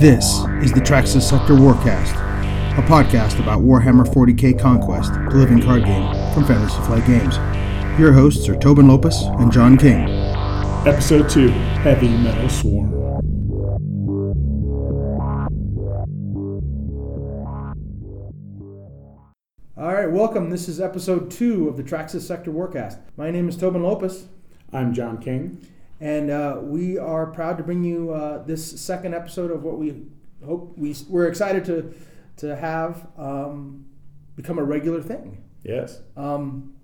This is the Traxis Sector Warcast, a podcast about Warhammer 40k Conquest, the living card game from Fantasy Flight Games. Your hosts are Tobin Lopez and John King. Episode 2 Heavy Metal Swarm. All right, welcome. This is episode two of the Traxis Sector Warcast. My name is Tobin Lopez, I'm John King. And uh, we are proud to bring you uh, this second episode of what we hope we we're excited to to have um, become a regular thing. Yes. Um,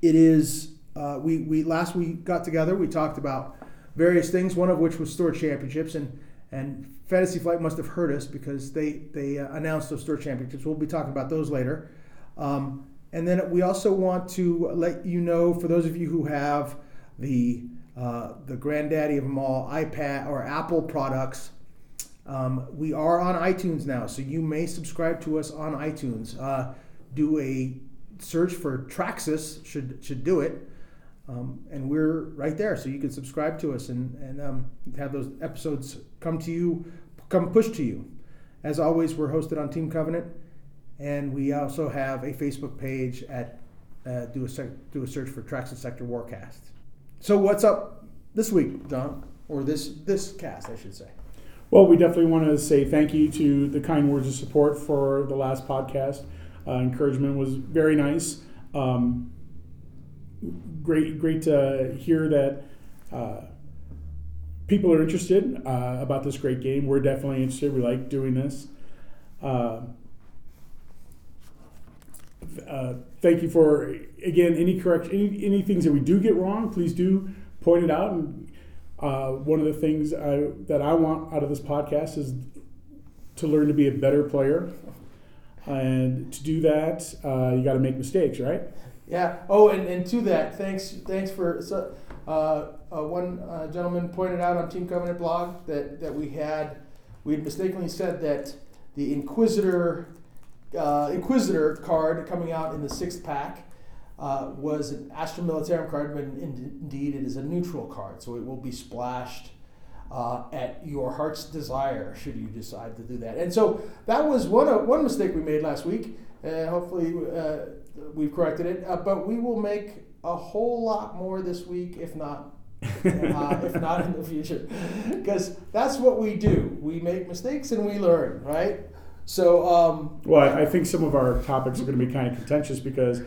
it is uh, we we last we got together. We talked about various things. One of which was store championships, and and Fantasy Flight must have heard us because they they uh, announced those store championships. We'll be talking about those later. Um, and then we also want to let you know, for those of you who have the uh, the granddaddy of them all, iPad or Apple products, um, we are on iTunes now, so you may subscribe to us on iTunes. Uh, do a search for Traxis should should do it, um, and we're right there, so you can subscribe to us and and um, have those episodes come to you, come push to you. As always, we're hosted on Team Covenant, and we also have a Facebook page at uh, do a sec- do a search for Traxis Sector Warcast. So what's up this week, John, or this this cast, I should say. Well, we definitely want to say thank you to the kind words of support for the last podcast. Uh, encouragement was very nice. Um, great, great to hear that uh, people are interested uh, about this great game. We're definitely interested. We like doing this. Uh, thank you for again any correct any, any things that we do get wrong. Please do point it out. And uh, one of the things I, that I want out of this podcast is to learn to be a better player. And to do that, uh, you got to make mistakes, right? Yeah. Oh, and, and to that, thanks thanks for so, uh, uh, one uh, gentleman pointed out on Team Covenant blog that, that we had we had mistakenly said that the Inquisitor uh, Inquisitor card coming out in the sixth pack uh, was an Astra Militarum card, but in, indeed it is a neutral card, so it will be splashed uh, at your heart's desire should you decide to do that. And so that was one uh, one mistake we made last week. Uh, hopefully uh, we've corrected it, uh, but we will make a whole lot more this week, if not. uh, if not in the future, because that's what we do. We make mistakes and we learn, right? So, um, Well, I I think some of our topics are going to be kind of contentious because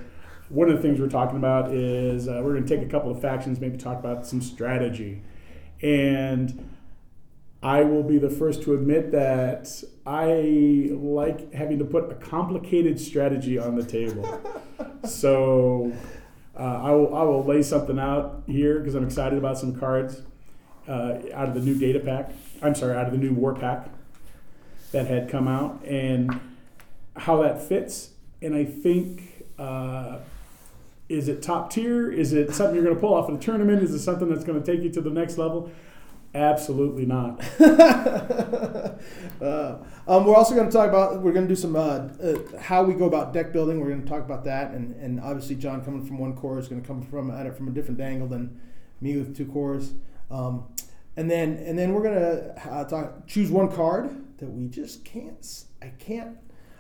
one of the things we're talking about is uh, we're going to take a couple of factions, maybe talk about some strategy. And I will be the first to admit that I like having to put a complicated strategy on the table. so uh, I, will, I will lay something out here because I'm excited about some cards uh, out of the new data pack. I'm sorry, out of the new war pack that had come out and how that fits. And I think, uh, is it top tier? Is it something you're going to pull off in a tournament? Is it something that's going to take you to the next level? Absolutely not. uh, um, we're also going to talk about we're going to do some uh, uh, how we go about deck building. We're going to talk about that, and, and obviously John coming from one core is going to come from at it from a different angle than me with two cores. Um, and then and then we're going to uh, talk choose one card that we just can't. I can't.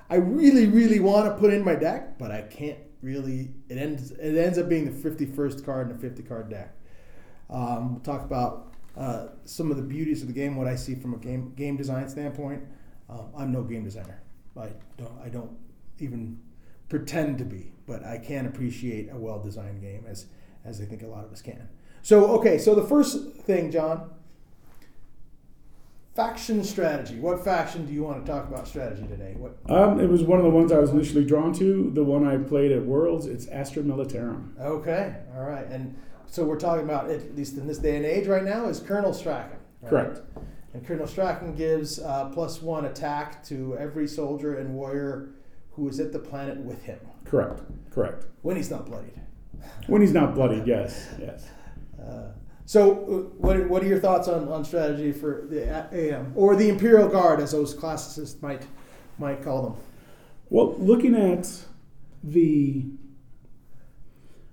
I really really want to put in my deck, but I can't really. It ends it ends up being the fifty first card in a fifty card deck. Um, we'll talk about uh, some of the beauties of the game, what I see from a game game design standpoint. Um, I'm no game designer. I don't. I don't even pretend to be, but I can appreciate a well designed game as as I think a lot of us can. So okay, so the first thing, John. Faction strategy. What faction do you want to talk about strategy today? What? Um, it was one of the ones I was initially drawn to. The one I played at Worlds. It's Astra Militarum. Okay, all right, and so we're talking about at least in this day and age right now is Colonel Straken. right? Correct. And Colonel Straken gives uh, plus one attack to every soldier and warrior who is at the planet with him Correct. Correct. when he's not bloodied. When he's not bloodied, yes, yes. Uh, so, uh, what, what are your thoughts on, on strategy for the AM or the Imperial Guard, as those classicists might might call them? Well, looking at the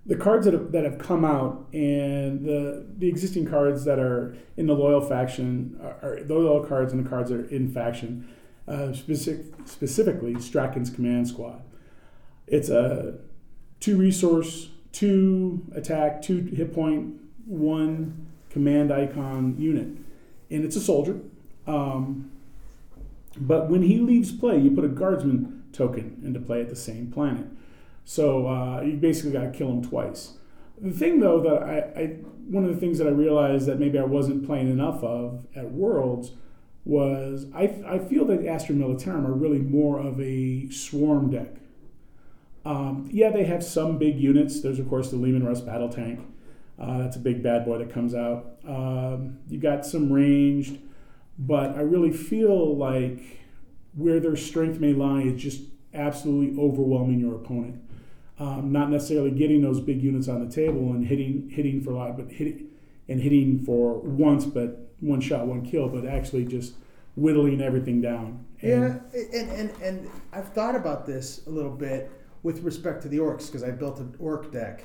the cards that have, that have come out and the the existing cards that are in the loyal faction are, are the loyal cards and the cards that are in faction, uh, specific, specifically Straken's Command Squad. It's a two resource, two attack, two hit point, one command icon unit, and it's a soldier. Um, but when he leaves play, you put a guardsman token into play at the same planet. So uh, you basically got to kill him twice. The thing, though, that I, I, one of the things that I realized that maybe I wasn't playing enough of at Worlds was I, I feel that Astra Militarum are really more of a swarm deck. Um, yeah, they have some big units. There's, of course, the Leman Russ battle tank. Uh, that's a big bad boy that comes out. Um, you got some ranged, but I really feel like where their strength may lie is just absolutely overwhelming your opponent. Um, not necessarily getting those big units on the table and hitting hitting for a lot, but hitting and hitting for once, but one shot, one kill, but actually just whittling everything down. And yeah, and, and and I've thought about this a little bit with respect to the orcs because I built an orc deck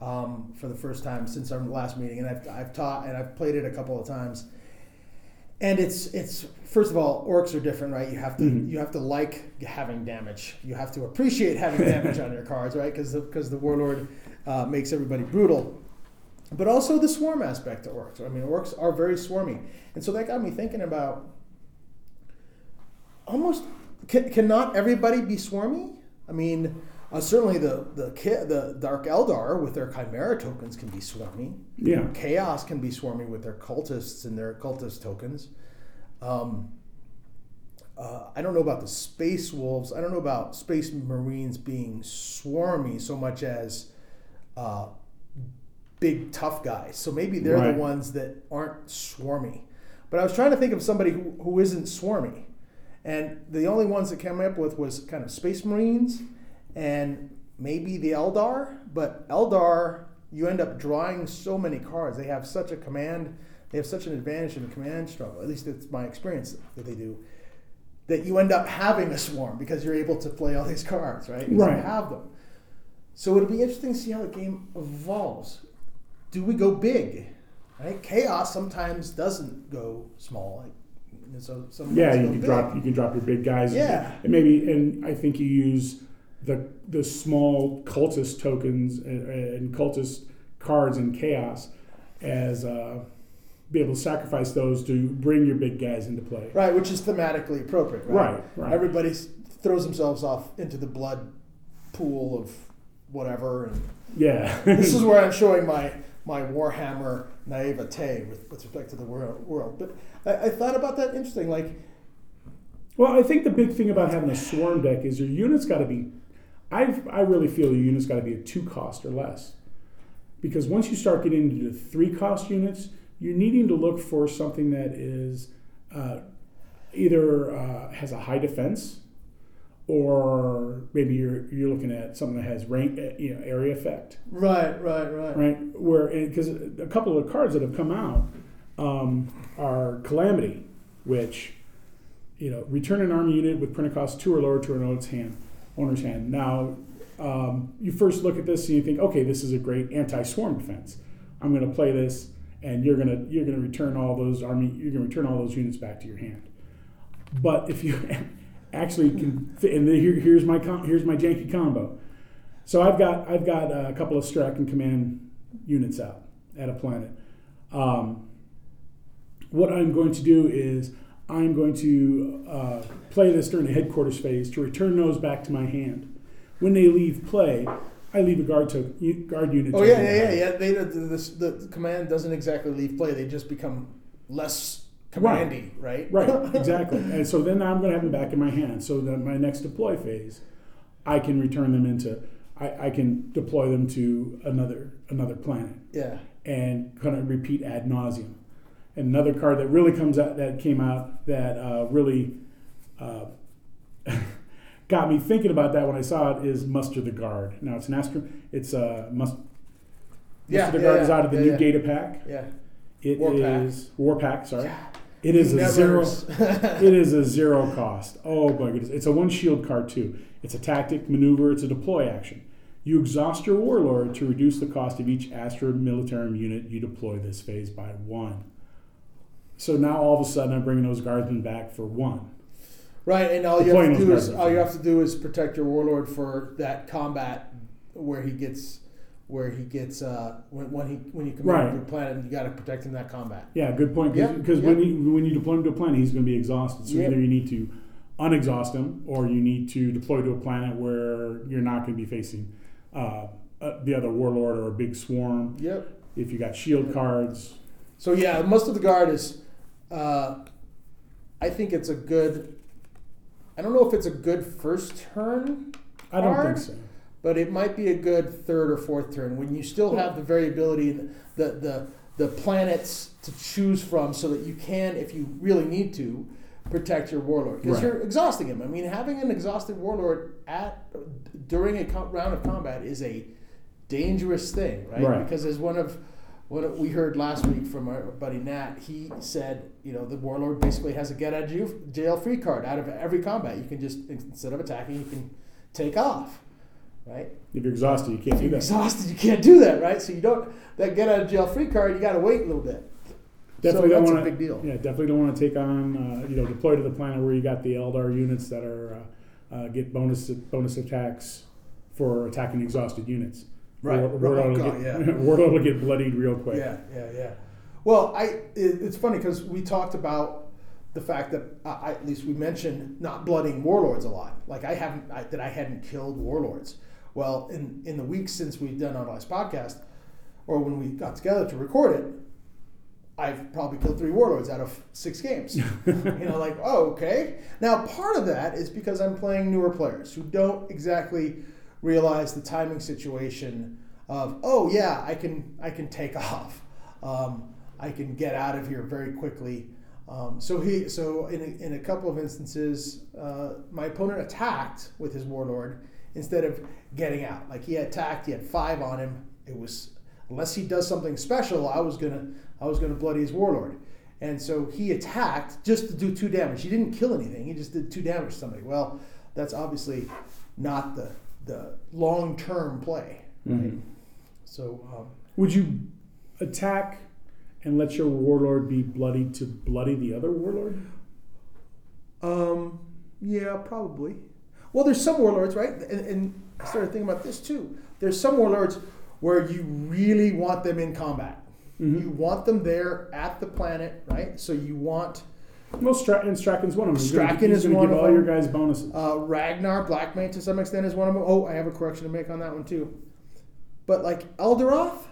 um, for the first time since our last meeting, and I've I've taught and I've played it a couple of times. And it's it's first of all orcs are different right? You have to mm-hmm. you have to like having damage. You have to appreciate having damage on your cards right? Because because the, the, warlord uh, makes everybody brutal. But also the swarm aspect to orcs. I mean orcs are very swarmy. And so that got me thinking about almost can, can not everybody be swarmy? I mean uh, certainly, the the the Dark Eldar with their Khymera tokens can be swarmy. Yeah. Chaos can be swarmy with their cultists and their cultist tokens. Um, uh, I don't know about the Space Wolves. I don't know about Space Marines being swarmy so much as uh, big tough guys. So maybe they're right. the ones that aren't swarmy. But I was trying to think of somebody who, who isn't swarmy. And the only ones that came up with was kind of Space Marines and maybe the Eldar, but Eldar, you end up drawing so many cards. They have such a command, they have such an advantage in the command struggle. At least it's my experience that they do. That you end up having a swarm because you're able to play all these cards, right? Right. You have them. So it'll be interesting to see how the game evolves. Do we go big? Right? Chaos sometimes doesn't go small. Like, so yeah, you can big. drop you can drop your big guys. Yeah, and maybe and I think you use the the small cultist tokens and, and cultist cards in chaos as uh, be able to sacrifice those to bring your big guys into play. Right, which is thematically appropriate. Right, right. right. Everybody throws themselves off into the blood pool of whatever, and yeah, this is where I'm showing my my Warhammer naivete with, with respect to the world. But I, I thought about that interesting, like. Well, I think the big thing about having a swarm deck is your units got to be I, I really feel your unit's got to be a two cost or less. Because once you start getting into the three cost units, you're needing to look for something that is uh, either uh, has a high defense or maybe you're you're looking at something that has rank, uh, you know, area effect. Right, right, right. Right, where because a couple of the cards that have come out um, are calamity, which you know return an army unit with print cost two or lower to an owner's hand owner's hand. Now, um, you first look at this and you think, okay, this is a great anti-swarm defense. I'm going to play this, and you're going to you're going to return all those army you're going to return all those units back to your hand. But if you actually can, and here, here's my here's my janky combo. So I've got I've got a couple of Straken command units out at a planet. Um, what I'm going to do is I'm going to uh, play this during the headquarters phase to return those back to my hand. When they leave play, I leave a guard to guard unit. Oh yeah, yeah, yeah, yeah. They, the, the, the, command doesn't exactly leave play; they just become less commandy, right? Right, right exactly. and so then I'm going to have them back in my hand. So that my next deploy phase, I can return them into. I, I can deploy them to another another planet. Yeah. And kind of repeat ad nauseum. Another card that really comes out that came out that uh, really uh, got me thinking about that when I saw it is Muster the Guard. Now it's an astro. It's a uh, must. Yeah, Muster the yeah, Guard yeah, is out of the new data pack. Yeah. It War is pack. War Pack. Sorry. It is a zero. it is a zero cost. Oh my goodness! It's a one shield card too. It's a tactic maneuver. It's a deploy action. You exhaust your warlord to reduce the cost of each Astra Militarum unit you deploy this phase by one. So now all of a sudden I'm bringing those guardsmen back for one. Right, and all you have to do is all you have to do is protect your warlord for that combat where he gets where he gets uh, when, when he when you command Right. your planet, you got to protect him in that combat. Yeah, good point. Because yeah. when you when you deploy him to a planet, he's going to be exhausted. So Yeah. either you need to unexhaust him, or you need to deploy to a planet where you're not going to be facing uh, uh, the other warlord or a big swarm. Yep. If you got shield cards, So yeah, most of the guard is. Uh, I think it's a good. I don't know if it's a good first turn, I don't Card? think so. but it might be a good third or fourth turn when you still have the variability and the the the planets to choose from, so that you can, if you really need to, protect your warlord because Right. you're exhausting him. I mean, having an exhausted warlord at during a round of combat is a dangerous thing, right? Right. Because as one of what we heard last week from our buddy Nat, he said, you know, the warlord basically has a get out of jail- free card out of every combat. You can just instead of attacking, you can take off, right? If you're exhausted, you can't If do that. exhausted, you can't do that, right? So you don't that get out of jail free card. You got to wait a little bit. Definitely so don't want a big deal. Yeah, definitely don't want to take on uh, you know deploy to the planet where you got the Eldar units that are uh, uh, get bonus bonus attacks for attacking exhausted units. Right. Warlord Oh, will God, get, yeah. Will get bloodied real quick. Yeah, yeah, yeah. Well, I it, it's funny because we talked about the fact that uh, I, at least we mentioned not blooding warlords a lot. Like I haven't I, that I hadn't killed warlords. Well, in in the weeks since we've done our last podcast, or when we got together to record it, I've probably killed three warlords out of six games. you know, like oh okay. Now part of that is because I'm playing newer players who don't exactly realize the timing situation of oh yeah I can I can take off. Um, I can get out of here very quickly. Um, so he, so in a, in a couple of instances, uh, my opponent attacked with his warlord instead of getting out. Like he attacked, he had five on him. It was unless he does something special, I was gonna I was gonna bloody his warlord. And so he attacked just to do two damage. He didn't kill anything. He just did two damage to somebody. Well, that's obviously not the the long term play. Right? Mhm. So um, Would you attack and let your warlord be bloodied to bloody the other warlord? Um, yeah, probably. Well, there's some warlords, right? And, and I started thinking about this too. There's some warlords where you really want them in combat. Mhm. You want them there at the planet, right? So you want Well, Stra- and Straken's one of them. He's gonna- Straken is gonna one give of all your guys bonuses. uh, Ragnar, Blackmane to some extent is one of them. Oh, I have a correction to make on that one too. But like Eldorath,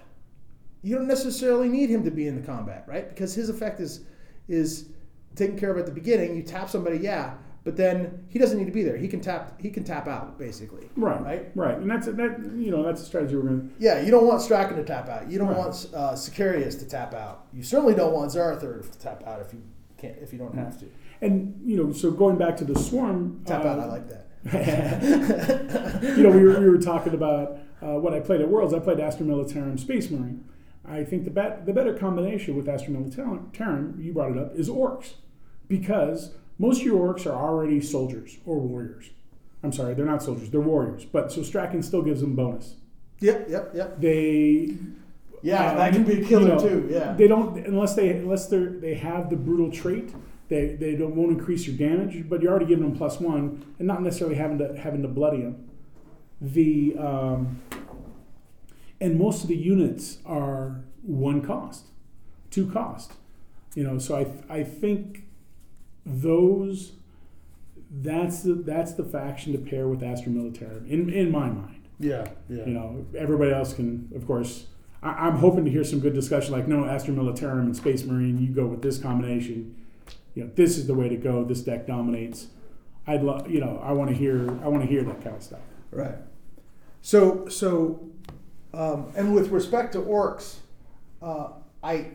you don't necessarily need him to be in the combat, right? Because his effect is is taken care of at the beginning. You tap somebody, yeah, but then he doesn't need to be there. He can tap. He can tap out basically. right, right. right, and that's a, that. You know, that's a strategy we're going. to Yeah, you don't want Straken to tap out. You don't Right. want uh, Sicarius to tap out. You certainly don't want Zarathur to tap out if you can't if you don't have to. And you know, so going back to the swarm. Tap uh, out, I like that. you know, we were, we were talking about uh, when I played at Worlds. I played Astra Militarum Space Marine. I think the bet, the better combination with Astra Militarum, you brought it up, is orcs, because most of your orcs are already soldiers or warriors. I'm sorry, they're not soldiers; they're warriors. But so Straken still gives them bonus. Yep, yep, yep. They Yeah, um, that can be a killer you know, too. Yeah. They don't unless they unless they they have the brutal trait. They, they don't won't increase your damage, but you're already giving them plus one, and not necessarily having to having to bloody them. The um, and most of the units are one cost, two cost. You know, so I I think those that's the that's the faction to pair with Astra Militarum in in my mind Yeah, yeah. you know everybody else can of course I, i'm hoping to hear some good discussion like no astra militarum and space marine you go with this combination you know this is the way to go this deck dominates i'd love you know i want to hear i want to hear that kind of stuff Right. So, so, um, and with respect to orcs, uh, I,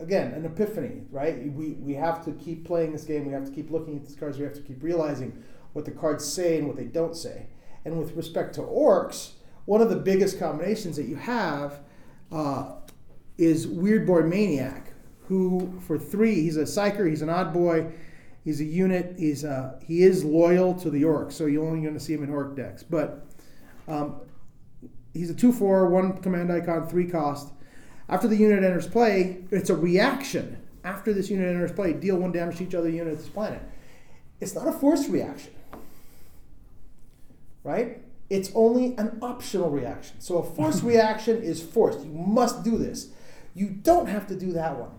again, an epiphany, right? We, we have to keep playing this game. We have to keep looking at these cards. We have to keep realizing what the cards say and what they don't say. And with respect to orcs, one of the biggest combinations that you have uh, is Weirdboy Maniak, who for three, he's a psyker, he's an odd boy, he's a unit, he's uh, he is loyal to the orcs, so you're only going to see him in orc decks. But Um, he's a 2 4, 1 command icon, 3 cost. After the unit enters play, it's a reaction. After this unit enters play, deal 1 damage to each other unit of this planet. It's not a forced reaction, right? It's only an optional reaction. So a forced reaction is forced. You must do this. You don't have to do that one.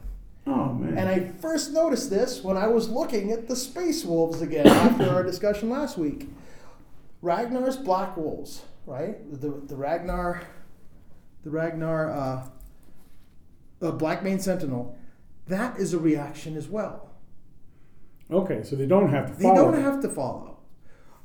Oh man. And I first noticed this when I was looking at the Space Wolves again after our discussion last week. Ragnar's Black Wolves, right? The, the Ragnar, the Ragnar uh, uh, Blackmane Sentinel, that is a reaction as well. okay, so they don't have to Follow. They don't have to follow.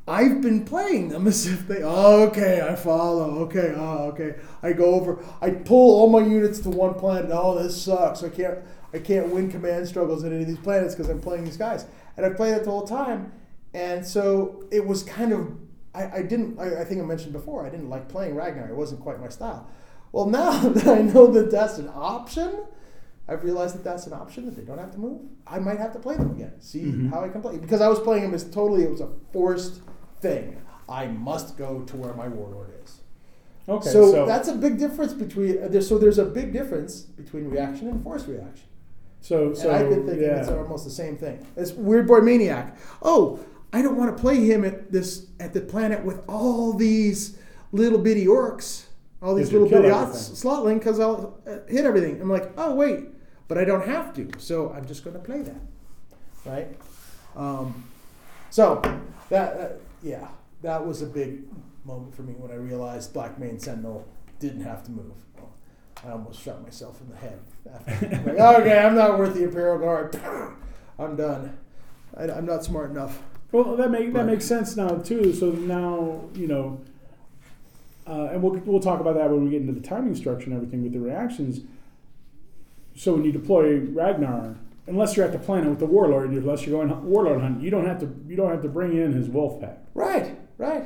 I've been playing them as if they. Oh, okay, I follow. Okay, oh, okay. I go over. I pull all my units to one planet. Oh, this sucks. I can't. I can't win command struggles in any of these planets because I'm playing these guys, and I've played it the whole time. And so it was kind of. I, I didn't. I, I think I mentioned before. I didn't like playing Ragnar. It wasn't quite my style. Well, now that I know that that's an option, I've realized that that's an option that they don't have to move. I might have to play them again, see Mhm. how I can play because I was playing them as totally it was a forced thing. I must go to where my warlord is. Okay, so, so, that's a big difference between. Uh, there, so there's a big difference between reaction and forced reaction. so so I've been thinking yeah. it's almost the same thing. It's Weirdboy Maniak. Oh, I don't want to play him at this at the planet with all these little bitty orcs, all these little bitty kill ots, everything. snotling, because I'll uh, hit everything. I'm like, oh wait, but I don't have to, so I'm just going to play that, right? Um, so that, that yeah, that was a big moment for me when I realized Blackmane Sentinel didn't have to move. I almost shot myself in the head. After. like, okay, I'm not worth the Imperial Guard. I'm done. I, I'm not smart enough. Well, that make that makes sense now too. So now you know, uh, and we'll we'll talk about that when we get into the timing structure and everything with the reactions. So when you deploy Ragnar, unless you're at the planet with the warlord, unless you're going warlord hunting, you don't have to you don't have to bring in his wolf pack. Right, right.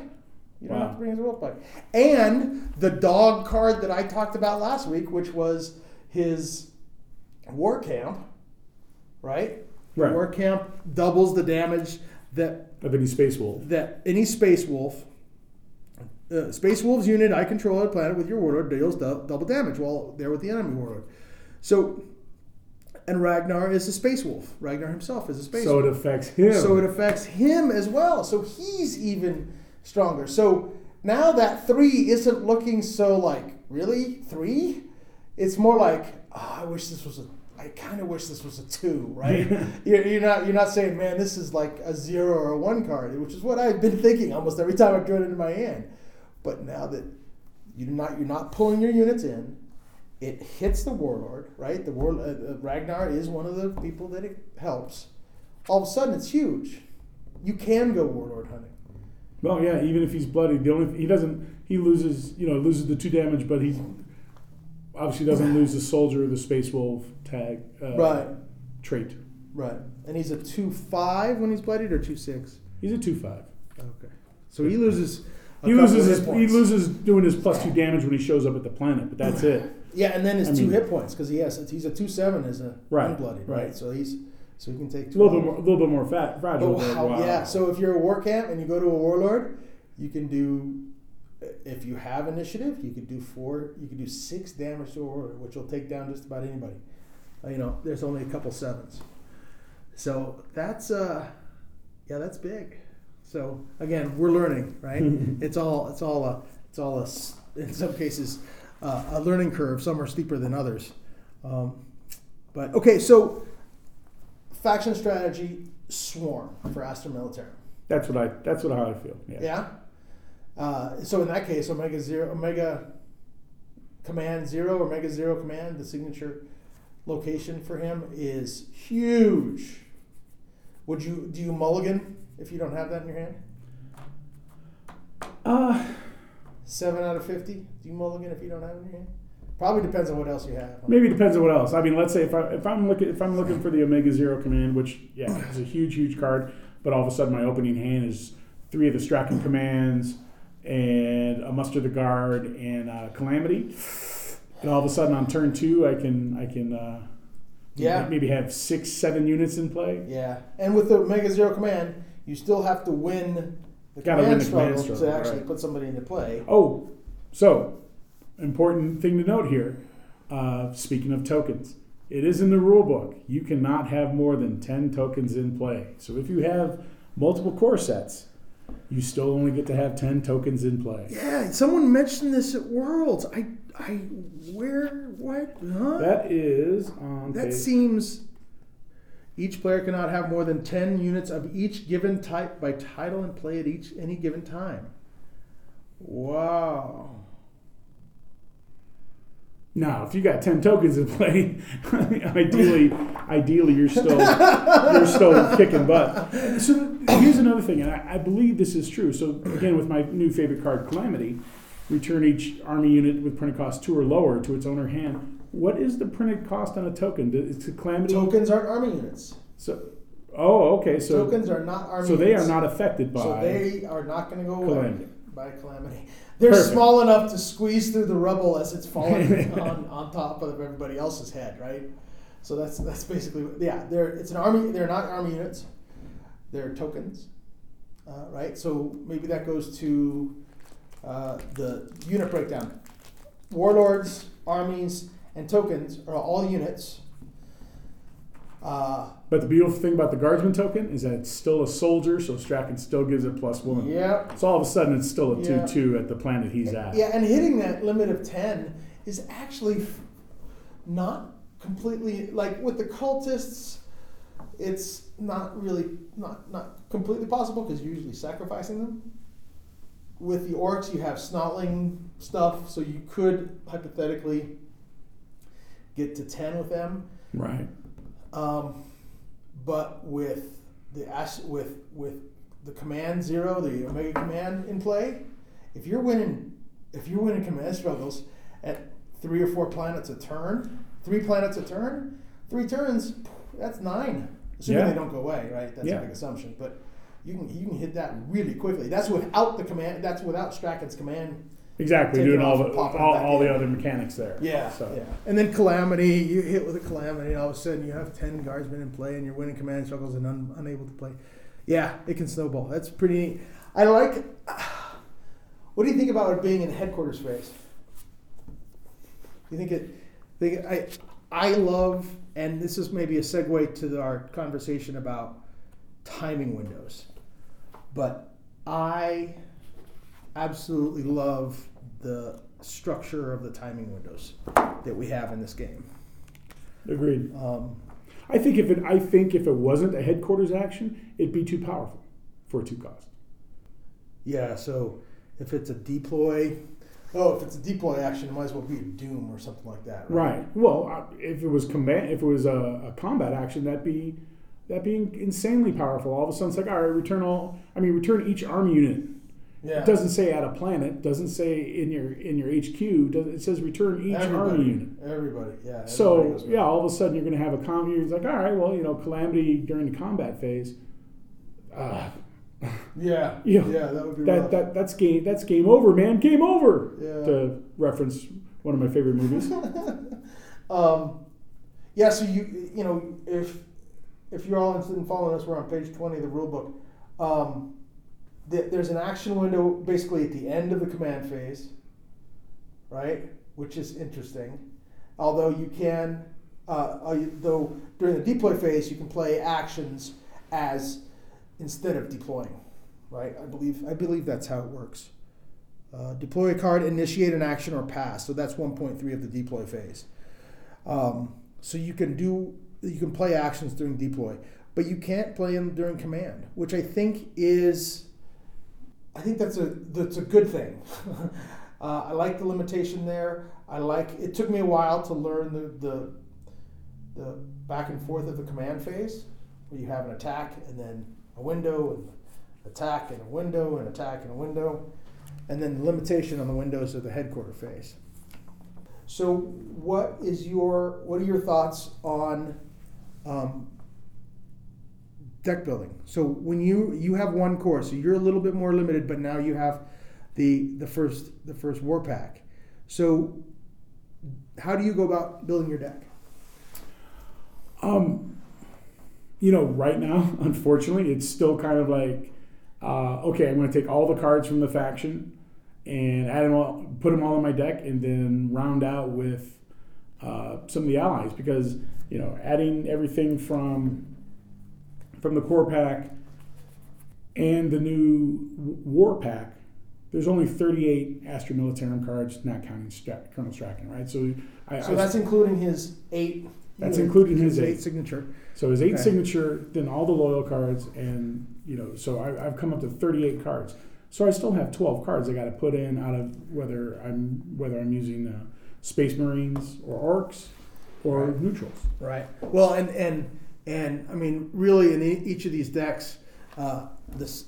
You don't Wow. have to bring his wolf pack. And the dog card that I talked about last week, which was his war camp, right? Right. War camp doubles the damage that Of any space wolf. that any space wolf, uh, space wolves unit I control on a planet with your warlord deals dou- double damage while they're with the enemy warlord. So, and Ragnar is a space wolf. Ragnar himself is a space So wolf. it affects him. So it affects him as well. So he's even stronger. So now that three isn't looking so like really three. It's more like oh, I wish this was a. I kind of wish this was a two, right? you're, you're not you're not saying, man, this is like a zero or a one card, which is what I've been thinking almost every time I drew it into my hand. But now that you're not you're not pulling your units in, it hits the warlord, right? The war uh, uh, Ragnar is one of the people that it helps. All of a sudden, it's huge. You can go warlord hunting. well, yeah. Even if he's bloody, the only he doesn't he loses you know loses the two damage, but he obviously doesn't lose the soldier or the space wolf tag uh, Right. trait. Right. And he's a two five when he's bloodied, or two six. He's a two five. Okay. So he loses. a He loses of his he loses doing his plus two damage when he shows up at the planet, but that's it. Yeah, and then his I two mean- hit points because he has he's a two seven as a Right, unbloodied, right? right. So he's so he can take a little bit more, a little bit more fat, fragile. Oh, wow. Yeah. So if you're a war camp and you go to a warlord, you can do. If you have initiative, you could do four. You could do six damage to a warlord, which will take down just about anybody. Uh, you know, there's only a couple sevens. So that's uh, yeah, that's big. So again, we're learning, right? it's all it's all a it's all a in some cases uh, a learning curve. Some are steeper than others. Um, but okay, so faction strategy swarm for Astra Militarum. that's what I that's what how I feel. Yeah. Yeah. Uh, so in that case, Omega Zero, Omega Command Zero, Omega Zero Command, the signature location for him is huge. Would you do you mulligan if you don't have that in your hand? Uh, Seven out of fifty. Do you mulligan if you don't have it in your hand? Probably depends on what else you have. maybe it depends on what else. I mean, let's say if I if I'm looking if I'm looking for the Omega Zero command, which yeah is a huge huge card, but all of a sudden my opening hand is three of the Straken commands and a Muster the Guard and uh, Calamity, and all of a sudden on turn two I can I can uh, Yeah. maybe have six seven units in play. Yeah, and with the Omega Zero Command, you still have to win the Gotta win command the command struggle to struggle, actually right. put somebody into play. Oh, so important thing to note here. Uh, speaking of tokens, it is in the rule book. You cannot have more than ten tokens in play. So if you have multiple core sets, you still only get to have ten tokens in play. Yeah, someone mentioned this at Worlds. I, I, where, what, huh? That is on That page. seems. Each player cannot have more than ten units of each given type by title and play at each any given time. Wow. Now, if you got ten tokens in play, ideally, ideally you're still you're still kicking butt. So here's another thing, and I, I believe this is true. So again, with my new favorite card, Calamity, return each army unit with printed cost two or lower to its owner hand. What is the printed cost on a token? It's a Calamity. Tokens aren't army units. So, oh, okay. So Tokens are not army. so they are not affected by. So they are not going to go away Calamity. by calamity. They're Perfect. small enough to squeeze through the rubble as it's falling on, on top of everybody else's head, right? So that's that's basically yeah. They're it's an army. They're not army units. They're tokens, uh, right? So maybe that goes to uh, the unit breakdown. Warlords, armies, and tokens are all units. Uh, but the beautiful thing about the guardsman token is that it's still a soldier, so Straken still gives it plus one. yeah, So all of a sudden, it's still a two-two at the planet he's at. Yeah, and hitting that limit of 10 is actually not completely like with the cultists it's not really not not completely possible because you're usually sacrificing them. With the orcs you have snotling stuff so you could hypothetically get to 10 with them. Right. Um, but with the with with the command zero, the omega command in play, if you're winning if you're winning command struggles at three or four planets a turn, three planets a turn, three turns, that's nine. Assuming Yeah. they don't go away, right? That's Yeah. a big assumption. But you can you can hit that really quickly. That's without the command that's without Straken's command Exactly. Doing all the and pop it all, all the other mechanics there. Yeah, So yeah. And then calamity, you hit with a calamity, and all of a sudden you have ten guardsmen in play, and you're winning command struggles and un, unable to play. Yeah, it can snowball. That's pretty neat. I like. What do you think about it being in headquarters phase? You think it? Think I? I love, and this is maybe a segue to the, our conversation about timing windows, but I absolutely love the structure of the timing windows that we have in this game. agreed. Um, I think if it I think if it wasn't a headquarters action, it'd be too powerful for a two cost. yeah, so if it's a deploy, oh, if it's a deploy action, it might as well be a doom or something like that. Right. Well, uh, if it was command, if it was a, a combat action, that'd be that being insanely powerful. All of a sudden, it's like, all right, return all. I mean, return each army unit. Yeah. It doesn't say at a planet. Doesn't say in your in your HQ. Does- It says return each everybody, army unit. Everybody, yeah. everybody So yeah, all of a sudden you're going to have a com. You're like, all right, well, you know, calamity during the combat phase. Uh, yeah, Yeah. yeah, that would be that, rough. that that's game. That's game over, man. Game over. Yeah. To reference one of my favorite movies. Um, yeah, so you you know if if you're all interested in following us, we're on page twenty of the rule book. Um, th- there's an action window basically at the end of the command phase, right? Which is interesting. Although you can, uh, uh, though during the deploy phase, you can play actions as instead of deploying, right? I believe I believe that's how it works. Uh, deploy a card, initiate an action, or pass. So that's 1.3 of the deploy phase. Um, so you can do you can play actions during deploy, but you can't play them during command, which I think is I think that's a that's a good thing. uh, I like the limitation there. I like it took me a while to learn the, the the back and forth of the command phase, where you have an attack and then a window and attack and a window and attack and a window, and then the limitation on the windows of the headquarter phase. So, what is your what are your thoughts on um, deck building? So, when you you have one core, so you're a little bit more limited, but now you have the the first the first war pack. So, how do you go about building your deck? Um, you know, right now, unfortunately, it's still kind of like uh, okay, I'm going to take all the cards from the faction and add them all, put them all on my deck, and then round out with uh, some of the allies because you know adding everything from from the core pack and the new war pack. There's only 38 Astra Militarum cards, not counting Stra- Colonel Straken, right? So, I, So I- that's including his eight. That's including his eight. signature. so his eight Okay. signature, then all the loyal cards, and you know, so I, I've come up to 38 cards. So I still have 12 cards I got to put in out of whether I'm whether I'm using uh, Space Marines or Orcs or Right. neutrals. Right. Well, and and and I mean, really, in each of these decks, uh, this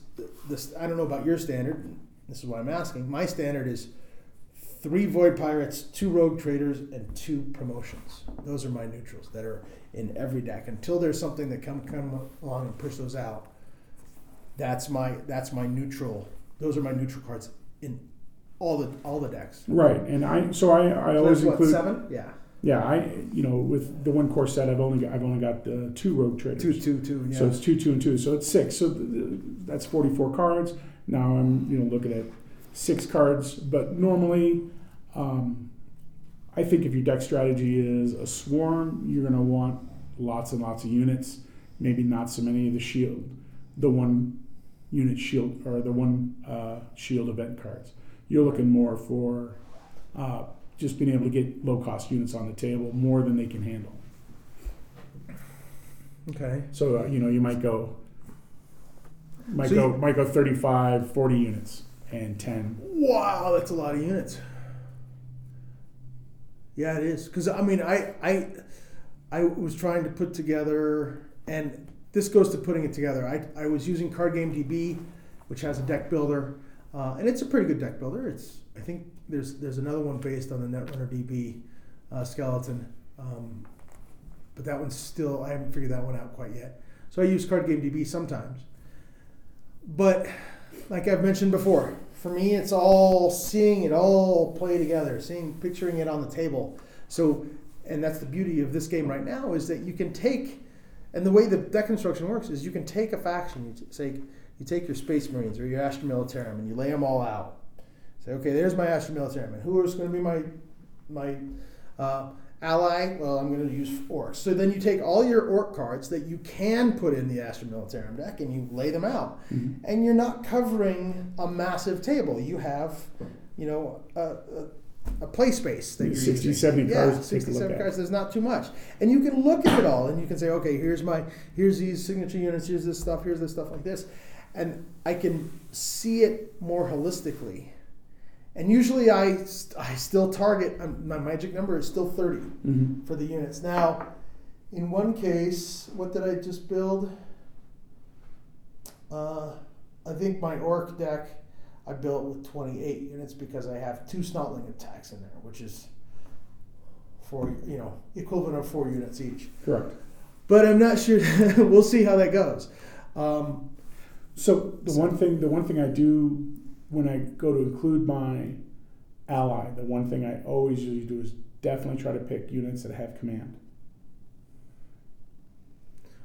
this I don't know about your standard. This is what I'm asking. My standard is three Void Pirates, two Rogue Traders, and two promotions. Those are my neutrals that are in every deck. Until there's something that come come along and push those out, that's my that's my neutral. Those are my neutral cards in all the all the decks. Right, and I so I, I So always what include seven? Yeah, yeah I you know with the one core set I've only got, I've only got uh, two Rogue Traders. two, two, two. Yeah. So it's two, two, and two. So it's six. So th- th- that's forty-four cards. Now I'm, you know, looking at six cards. But normally, um, I think if your deck strategy is a swarm, you're going to want lots and lots of units. Maybe not so many of the shield, the one unit shield or the one uh, shield event cards. You're looking more for uh, just being able to get low-cost units on the table more than they can handle. okay. So uh, you know you might go might So go you- might go 35, 40 units and 10. Wow, that's a lot of units. Yeah, it is. Because I mean, I I I was trying to put together, and this goes to putting it together. I I was using Card Game DB, which has a deck builder, uh, and it's a pretty good deck builder. It's I think there's there's another one based on the Netrunner DB uh, skeleton, um, but that one's still I haven't figured that one out quite yet. So I use Card Game DB sometimes, but like I've mentioned before, for me, it's all seeing it all play together, seeing, picturing it on the table. So, and that's the beauty of this game right now is that you can take, and the way the deck construction works is you can take a faction, you t- say, you take your Space Marines or your Astra Militarum and you lay them all out. Say, okay, there's my Astra Militarum, and who is going to be my my uh, ally? Well, I'm going to use orcs. So then you take all your orc cards that you can put in the Astra Militarum deck and you lay them out and you're not covering a massive table. You have, you know, a, a, a play space that you're 60, using. 70 yeah, cards to take 67 cards. There's not too much, and you can look at it all, and you can say, okay, here's my, here's these signature units, here's this stuff, here's this stuff like this, and I can see it more holistically. And usually, I st- I still target um, my magic number is still 30 Mm-hmm. for the units. Now, in one case, what did I just build? Uh, I think my orc deck I built with 28 units because I have two snotling attacks in there, which is four, you know, equivalent of four units each. Correct. But I'm not sure. we'll see how that goes. Um, So the So- one thing the one thing I do when I go to include my ally, the one thing I always usually do is definitely try to pick units that have command.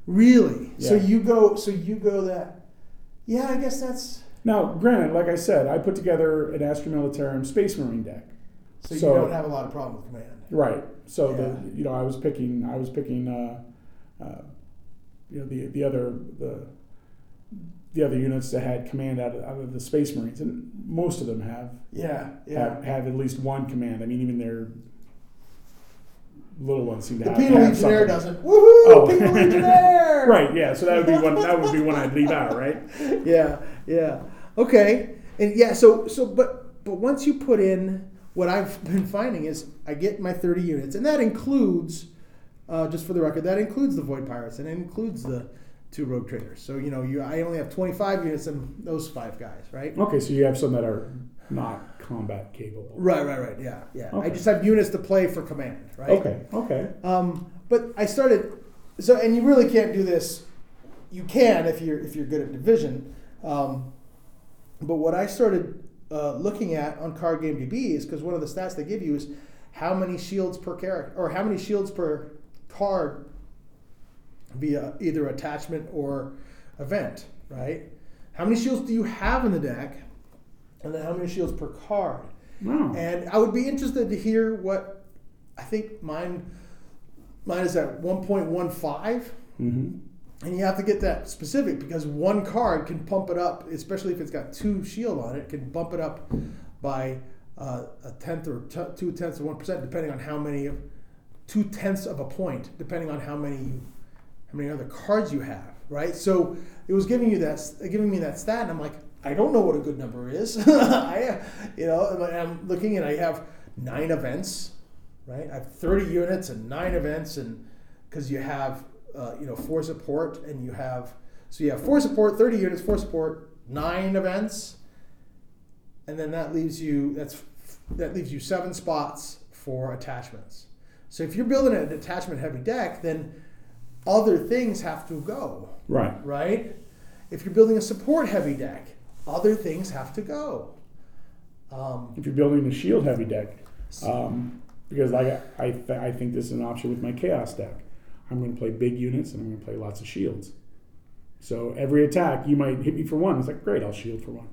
really? Yeah. So you go. So you go that. Yeah, I guess that's. Now, granted, like I said, I put together an Astra Militarum Space Marine deck. So, So- you don't have a lot of problem with command. Right. So Yeah. the you know I was picking I was picking uh, uh, you know the the other the the other units that had command out of, out of the Space Marines, and most of them have Yeah, yeah. have, have at least one command. I mean, even their little ones seem to The have, penal have legionnaire doesn't. Woohoo! Oh. Penal legionnaire. Right. Yeah. So that would be one. That would be one I'd leave out. Right. yeah, yeah. Okay, and yeah. So so but but once you put in what I've been finding is I get my thirty units, and that includes, uh, just for the record, that includes the void pirates and it includes the two rogue traders. So you know, you I only have twenty five units in those five guys, right? Okay. So you have some that are not combat capable. Right, right, right. Yeah, yeah. I just have units to play for command, right? Okay. Okay. Um, but I started so, and you really can't do this. You can if you're if you're good at division. Um, but what I started uh, looking at on Card Game DB is because one of the stats they give you is how many shields per character or how many shields per card via either attachment or event, right? how many shields do you have in the deck, and then how many shields per card. Wow. And I would be interested to hear what I think mine mine is at 1.15 hmm and you have to get that specific because one card can pump it up, especially if it's got two shield on it, can bump it up by uh, a tenth or t- two tenths of one percent, depending on how many of two tenths of a point, depending on how many you, how many other cards you have, right? So it was giving you that, giving me that stat, and I'm like, I don't know what a good number is. I, you know, I'm looking and I have nine events, right? I have 30 units and nine events, and because you have uh, you know four support and you have so you have four support 30 units four support nine events and then that leaves you that's that leaves you seven spots for attachments so if you're building an attachment heavy deck then other things have to go Right. right if you're building a support heavy deck other things have to go um, If you're building a shield heavy deck, um, because like I, I, th- I think this is an option with my chaos deck. I'm going to play big units and I'm going to play lots of shields. So every attack, you might hit me for one. It's like great, I'll shield for one.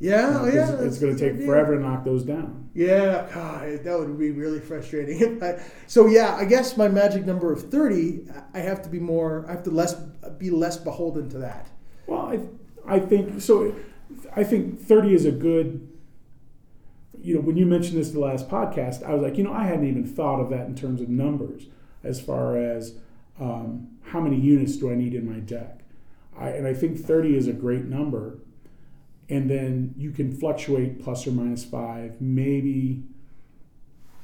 Yeah, oh, You know, yeah, it's going to take forever to knock those down. Yeah, God, that would be really frustrating. I, so yeah, I guess my magic number of thirty, I have to be more. I have to less be less beholden to that. Well, I, I think so. I think 30 is a good. You know, when you mentioned this the last podcast, I was like, you know, I hadn't even thought of that in terms of numbers, as far as um, how many units do I need in my deck. I, and I think 30 is a great number. And then you can fluctuate plus or minus five, maybe.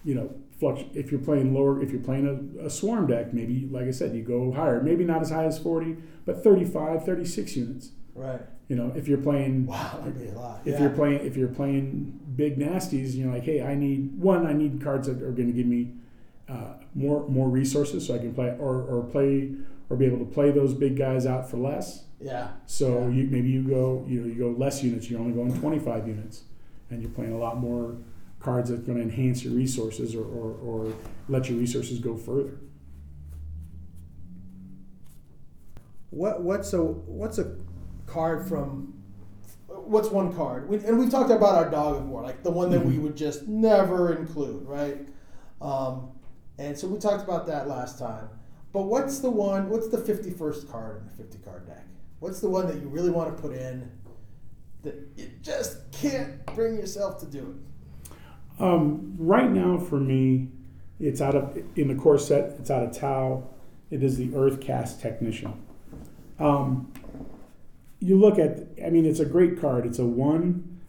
You know, flux. If you're playing lower, if you're playing a, a swarm deck, maybe, like I said, you go higher. Maybe not as high as 40, but 35, 36 units. Right. You know, if you're playing, Wow, that'd be a lot. if yeah. you're playing, if you're playing big nasties, you know, like, hey, I need one. I need cards that are going to give me uh, more more resources, so I can play or or play or be able to play those big guys out for less. Yeah. So Yeah. you maybe you go you know you go less units. You're only going 25 units, and you're playing a lot more cards that's going to enhance your resources or, or, or let your resources go further. What what's a what's a card from? What's one card? We, and we've talked about our dog of war, like the one that we would just never include, right? Um, and so we talked about that last time. But what's the one? What's the fifty-first card in the fifty-card deck? What's the one that you really want to put in that you just can't bring yourself to do it? Um, right now, for me, it's out of in the core set. It's out of Tau. It is the Earth Caste Technician. Um, you look at. I mean, it's a great card. It's a one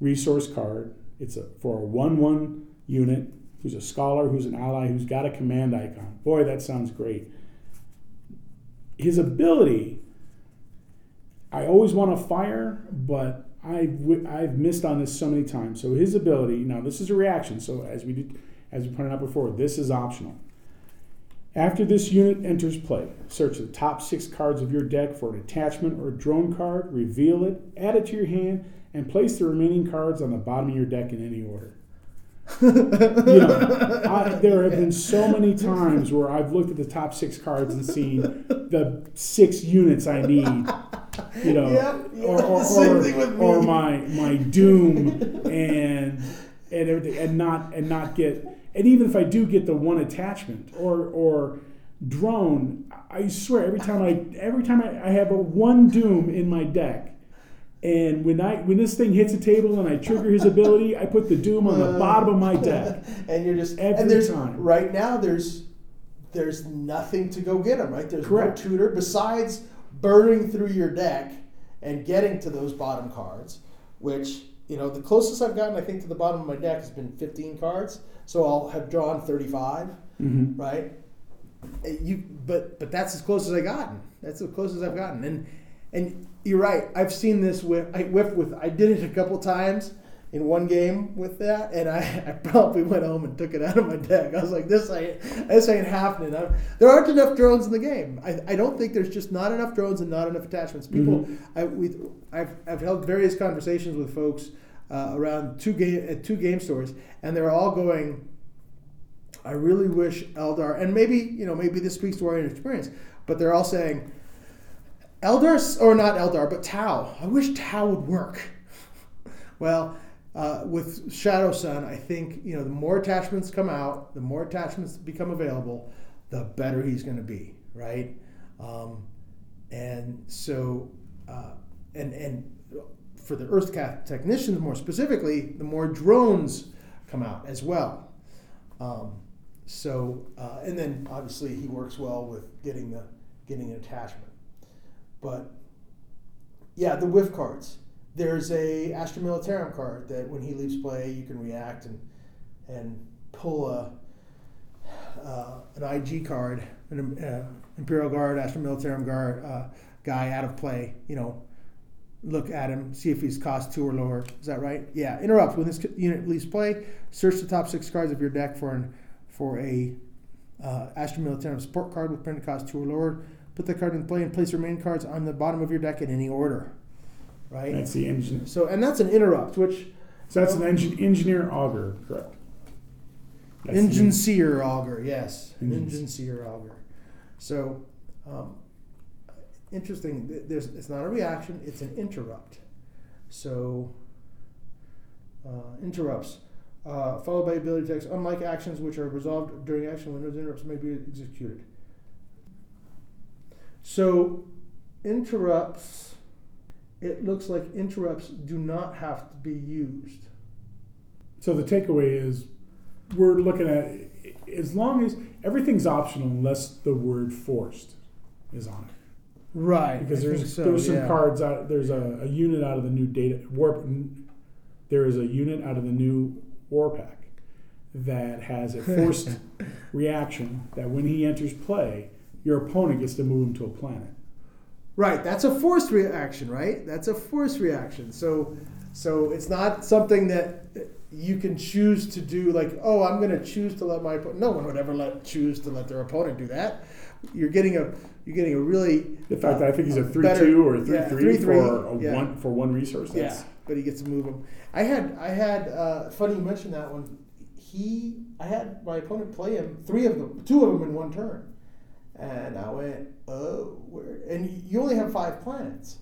resource card. It's a for a one-one unit who's a scholar, who's an ally, who's got a command icon. Boy, that sounds great. His ability. I always want to fire, but I've, wi- I've missed on this so many times. So his ability, now this is a reaction. So as we did, as we pointed out before, this is optional. After this unit enters play, search the top six cards of your deck for an attachment or drone card, reveal it, add it to your hand, and place the remaining cards on the bottom of your deck in any order. You know, I, there have been so many times where I've looked at the top six cards and seen the six units I need. You know, Yeah, yeah, or, or, or, or my my doom and and everything, and not and not get and even if I do get the one attachment or or drone, I swear every time I every time I, I have a one doom in my deck. And when I when this thing hits a table and I trigger his ability, I put the doom on the bottom of my deck. and you're just Every and there's time. right now there's there's nothing to go get him. right there's Correct. no tutor besides burning through your deck and getting to those bottom cards which you know the closest i've gotten i think to the bottom of my deck has been 15 cards so i'll have drawn 35 Mm-hmm. right Uh, you but but that's as close as I've gotten that's as close as i've gotten and and you're right. I've seen this with i whiffed with i did it a couple times in one game with that and i, I probably went home and took it out of my deck. I was like this ain't this ain't happening. I there aren't enough drones in the game. I, I don't think there's just not enough drones and not enough attachments. People I, we, I've, I've held various conversations with folks uh, around two game at two game stores and they're all going I really wish Eldar, and maybe you know, maybe this speaks to our experience, but they're all saying, Eldar, or not Eldar, but Tau. I wish Tau would work. well, uh, with Shadowsun, I think you know the more attachments come out, the more attachments become available, the better he's going to be, right? Um, and so, uh, and and for the Earth Caste technicians more specifically, the more drones come out as well. Um, so, uh, and then obviously he works well with getting the getting an attachment. But yeah, the whiff cards. There's a Astra Militarum card that when he leaves play, you can react and and pull a uh, an IG card, an uh, Imperial Guard, Astra Militarum Guard uh, guy out of play. You know, look at him, see if he's cost two or lower. Is that right? Yeah. Interrupt when this unit leaves play. Search the top six cards of your deck for an for a uh, Astra Militarum support card with printed cost two or lower. Put the card in play and place remaining cards on the bottom of your deck in any order. Right. That's the engine. So and that's an interrupt, which So that's an engine, Enginseer Augur, correct? That's the- Enginseer Augur. Yes, Engine Enginseer Augur. So um, interesting. There's it's not a reaction; it's an interrupt. So uh, interrupts. Uh, followed by ability text. Unlike actions which are resolved during action windows, interrupts may be executed. So, interrupts, it looks like interrupts do not have to be used. So the takeaway is, we're looking at as long as everything's optional unless the word forced is on it. Right. Because I there's so, there's some yeah. cards out. There's a, a unit out of the new data warp. There is a unit out of the new war pack that has a forced reaction that when he enters play, your opponent gets to move him to a planet. Right, that's a forced reaction, right? That's a forced reaction. So, so it's not something that you can choose to do. Like, oh, I'm going to choose to let my opponent. No one would ever let choose to let their opponent do that. You're getting a you're getting a really The fact that I think he's a uh, three better- two or a three yeah, three three-three, for a yeah. one for one resource. That's, yeah, but he gets to move him. I had I had uh, funny you mentioned that one. He I had my opponent play him three of them, two of them in one turn, and I went oh, where? and you only have five planets,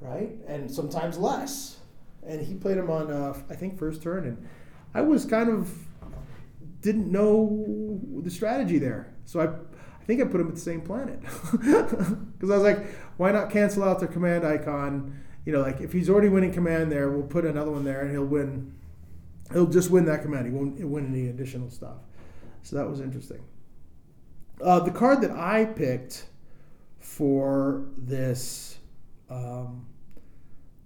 right? And sometimes less. And he played him on uh, I think first turn, and I was kind of didn't know the strategy there, so I. I think I put him at the same planet because I was like, why not cancel out the command icon? You know, like if he's already winning command there, we'll put another one there, and he'll win. He'll just win that command. He won't win any additional stuff. So that was interesting. Uh, the card that I picked for this um,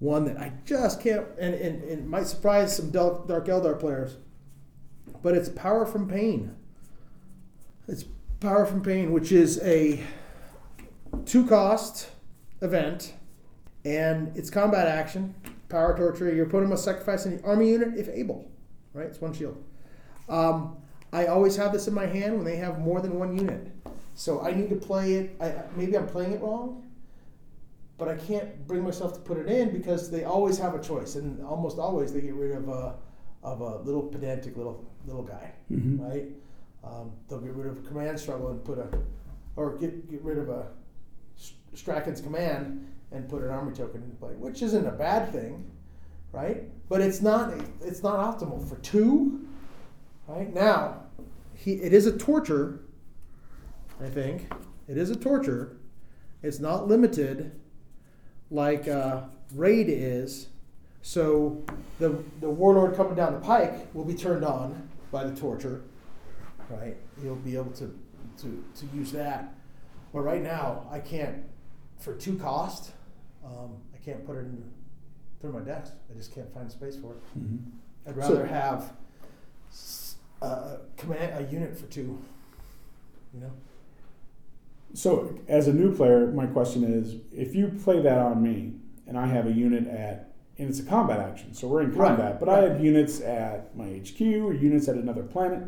one that I just can't, and, and, and it might surprise some Dark Eldar players, but it's Power from Pain. It's Power from Pain, which is a two cost event, and it's combat action. Power torture. Your opponent must sacrifice an army unit if able. Right? It's one shield. Um, I always have this in my hand when they have more than one unit. So I need to play it. I, maybe I'm playing it wrong, but I can't bring myself to put it in because they always have a choice, and almost always they get rid of a of a little pedantic little little guy, Mhm. right? Um, they'll get rid of a command struggle and put a, or get get rid of a Straken's command and put an army token into play, which isn't a bad thing, right? But it's not it's not optimal for two, right? Now, he it is a torture. I think it is a torture. It's not limited like uh, raid is. So the the warlord coming down the pike will be turned on by the torture, right? He'll be able to to, to use that. But right now, I can't for two cost. Um, I can't put it in through my desk. I just can't find space for it. Mhm. I'd So- rather have s- a command a unit for two. You know. So, as a new player, my question is: If you play that on me, and I have a unit at, and it's a combat action, so we're in Right, combat, but I have units at my HQ or units at another planet,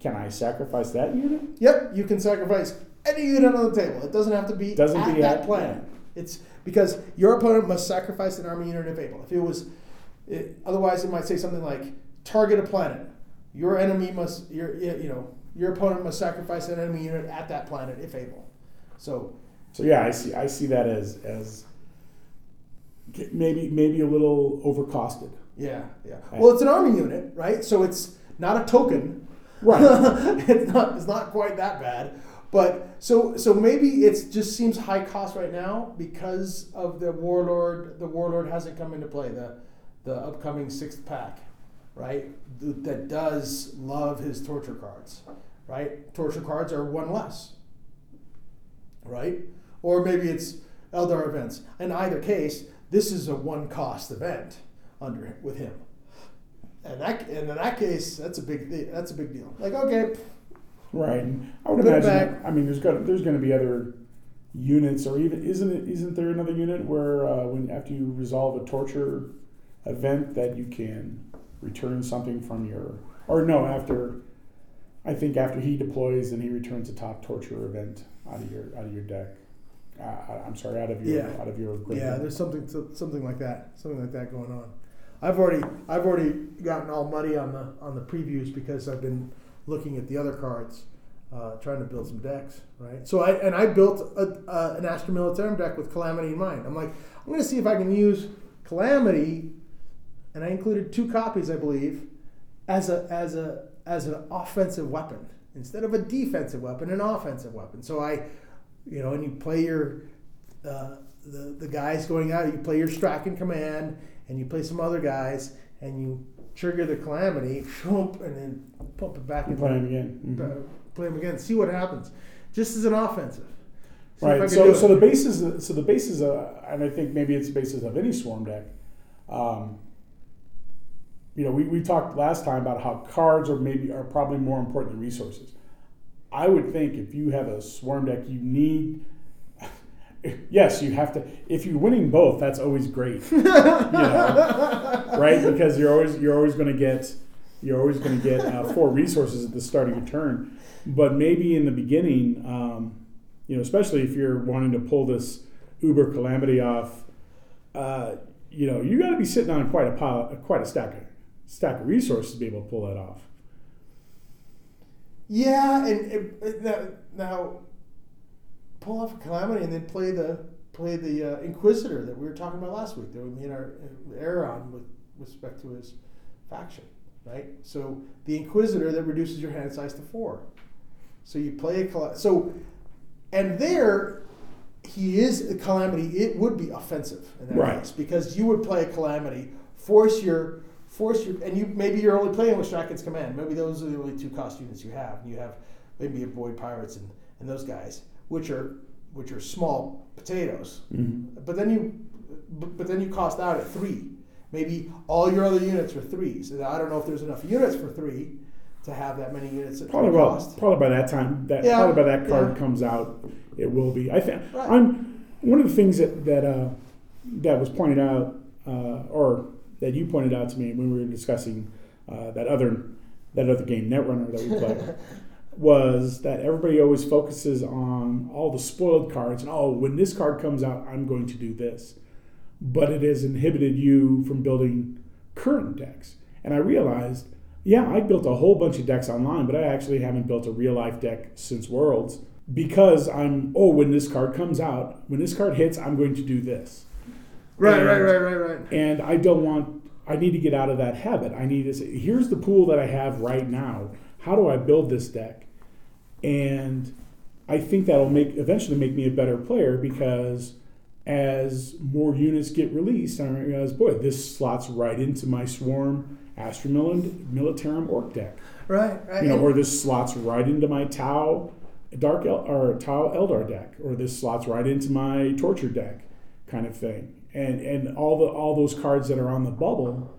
can I sacrifice that unit? Yep, you can sacrifice any unit on the table. It doesn't have to be Doesn't at be that at- planet. It's because your opponent must sacrifice an army unit if able. If it was, it, otherwise it might say something like target a planet. Your enemy must your you know your opponent must sacrifice an enemy unit at that planet if able. So So yeah, I see I see that as as maybe maybe a little overcosted. Yeah, yeah. Well, it's an army unit, right? So it's not a token. Right. it's not. It's not quite that bad. But so so maybe it just seems high cost right now because of the warlord. The warlord hasn't come into play. The the upcoming sixth pack, right? th- That does love his torture cards, right? Torture cards are one less, right? Or maybe it's Eldar events. In either case, this is a one cost event under with him. And that and in that case, that's a big that's a big deal. Like okay, Right. And I would imagine. back. I mean, there's got there's going to be other units, or even isn't it? Isn't there another unit where uh, when after you resolve a torture event that you can return something from your, or no, after. I think after he deploys and he returns a top torture event out of your out of your deck. Uh, I- I'm sorry, out of your Yeah. out of your yeah, graveyard. there's something something like that, something like that going on. I've already I've already gotten all muddy on the on the previews because I've been looking at the other cards, uh, trying to build some decks, right? So I and I built a, uh, an Astra Militarum deck with Calamity in mind. I'm like, I'm going to see if I can use Calamity, and I included two copies, I believe, as a as a as an offensive weapon instead of a defensive weapon, an offensive weapon. So I, you know, and you play your uh, the the guys going out. You play your Straken command, and you play some other guys, and you trigger the calamity, and then pump it back You play him again. Mhm. uh, play them again. See what happens. Just as an offensive. See Right. So, so it. the basis, so the basis, uh, and I think maybe it's the basis of any swarm deck. Um, you know, we, we talked last time about how cards are maybe are probably more important than resources. I would think if you have a swarm deck, you need. Yes, you have to. If you're winning both, that's always great. you know, right? Because you're always you're always going to get you're always going to get uh, four resources at the start of your turn. But maybe in the beginning, um, you know, especially if you're wanting to pull this Uber calamity off, uh, you know, you got to be sitting on quite a pile, quite a stack of stack of resources to be able to pull that off. Yeah, and it, now, now pull off a calamity and then play the play the uh, Inquisitor that we were talking about last week that we made our uh, error on with respect to his faction, right? So the Inquisitor that reduces your hand size to four. So you play a cal- so, and there he is a calamity. It would be offensive in that Right. case because you would play a calamity, force your force your, and you maybe you're only playing with Straken's command. Maybe those are the only two cost units you have. And you have maybe a Void Pirates and, and those guys, which are which are small potatoes. Mm-hmm. But then you, but, but then you cost out at three. Maybe all your other units are threes. And I don't know if there's enough units for three to have that many units at Probably well, cost. probably by that time that Yeah, probably by that card yeah. comes out, it will be. I think Right. I'm one of the things that that uh, that was pointed out, uh, or that you pointed out to me when we were discussing uh, that other that other game Netrunner that we played. was that everybody always focuses on all the spoiled cards and oh when this card comes out I'm going to do this but it has inhibited you from building current decks and I realized yeah I built a whole bunch of decks online but I actually haven't built a real life deck since Worlds because I'm oh when this card comes out when this card hits I'm going to do this Right, And- right, right, right, right. and I don't want I need to get out of that habit. I need to say, here's the pool that I have right now. How do I build this deck? And I think that'll make eventually make me a better player because as more units get released, I realize, boy, this slots right into my swarm Astra Mil- Militarum Orc deck. Right, right. You know, or this slots right into my Tau Dark El- or Tau Eldar deck, or this slots right into my Torture deck, kind of thing. And and all the all those cards that are on the bubble,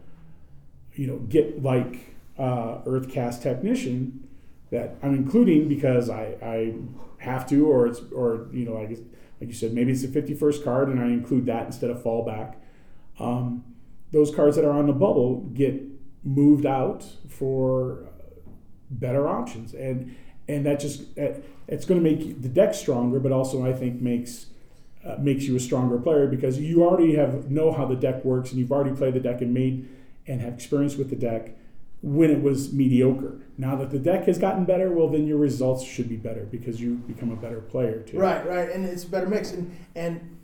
you know, get like uh, Earth Caste Technician that I'm including because I, I have to, or it's or you know like like you said, maybe it's the 51st card, and I include that instead of fallback. Um, those cards that are on the bubble get moved out for better options, and and that just it's going to make the deck stronger, but also I think makes uh, makes you a stronger player because you already have know how the deck works, and you've already played the deck and made and have experience with the deck. when it was mediocre. Now that the deck has gotten better, well, then your results should be better because you become a better player too. Right, right, and it's a better mix, and and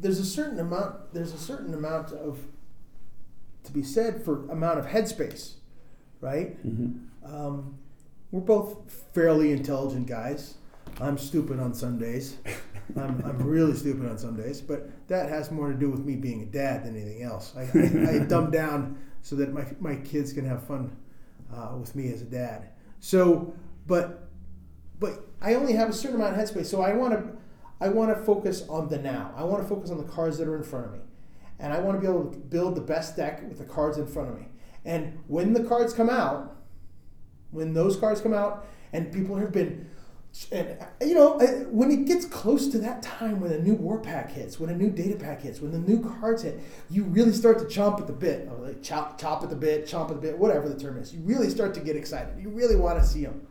there's a certain amount there's a certain amount of to be said for amount of headspace, right? Mm-hmm. Um, we're both fairly intelligent guys. I'm stupid on Sundays. I'm, I'm really stupid on some days, but that has more to do with me being a dad than anything else. I, I, I dumb down so that my, my kids can have fun uh, with me as a dad. So, but but I only have a certain amount of headspace, so I want to I want to focus on the now. I want to focus on the cards that are in front of me, and I want to be able to build the best deck with the cards in front of me. And when the cards come out, when those cards come out, and people have been and you know when it gets close to that time when a new war pack hits when a new data pack hits when the new cards hit you really start to chomp at the bit. Or like chop, chop at the bit chomp at the bit whatever the term is. You really start to get excited. You really want to see them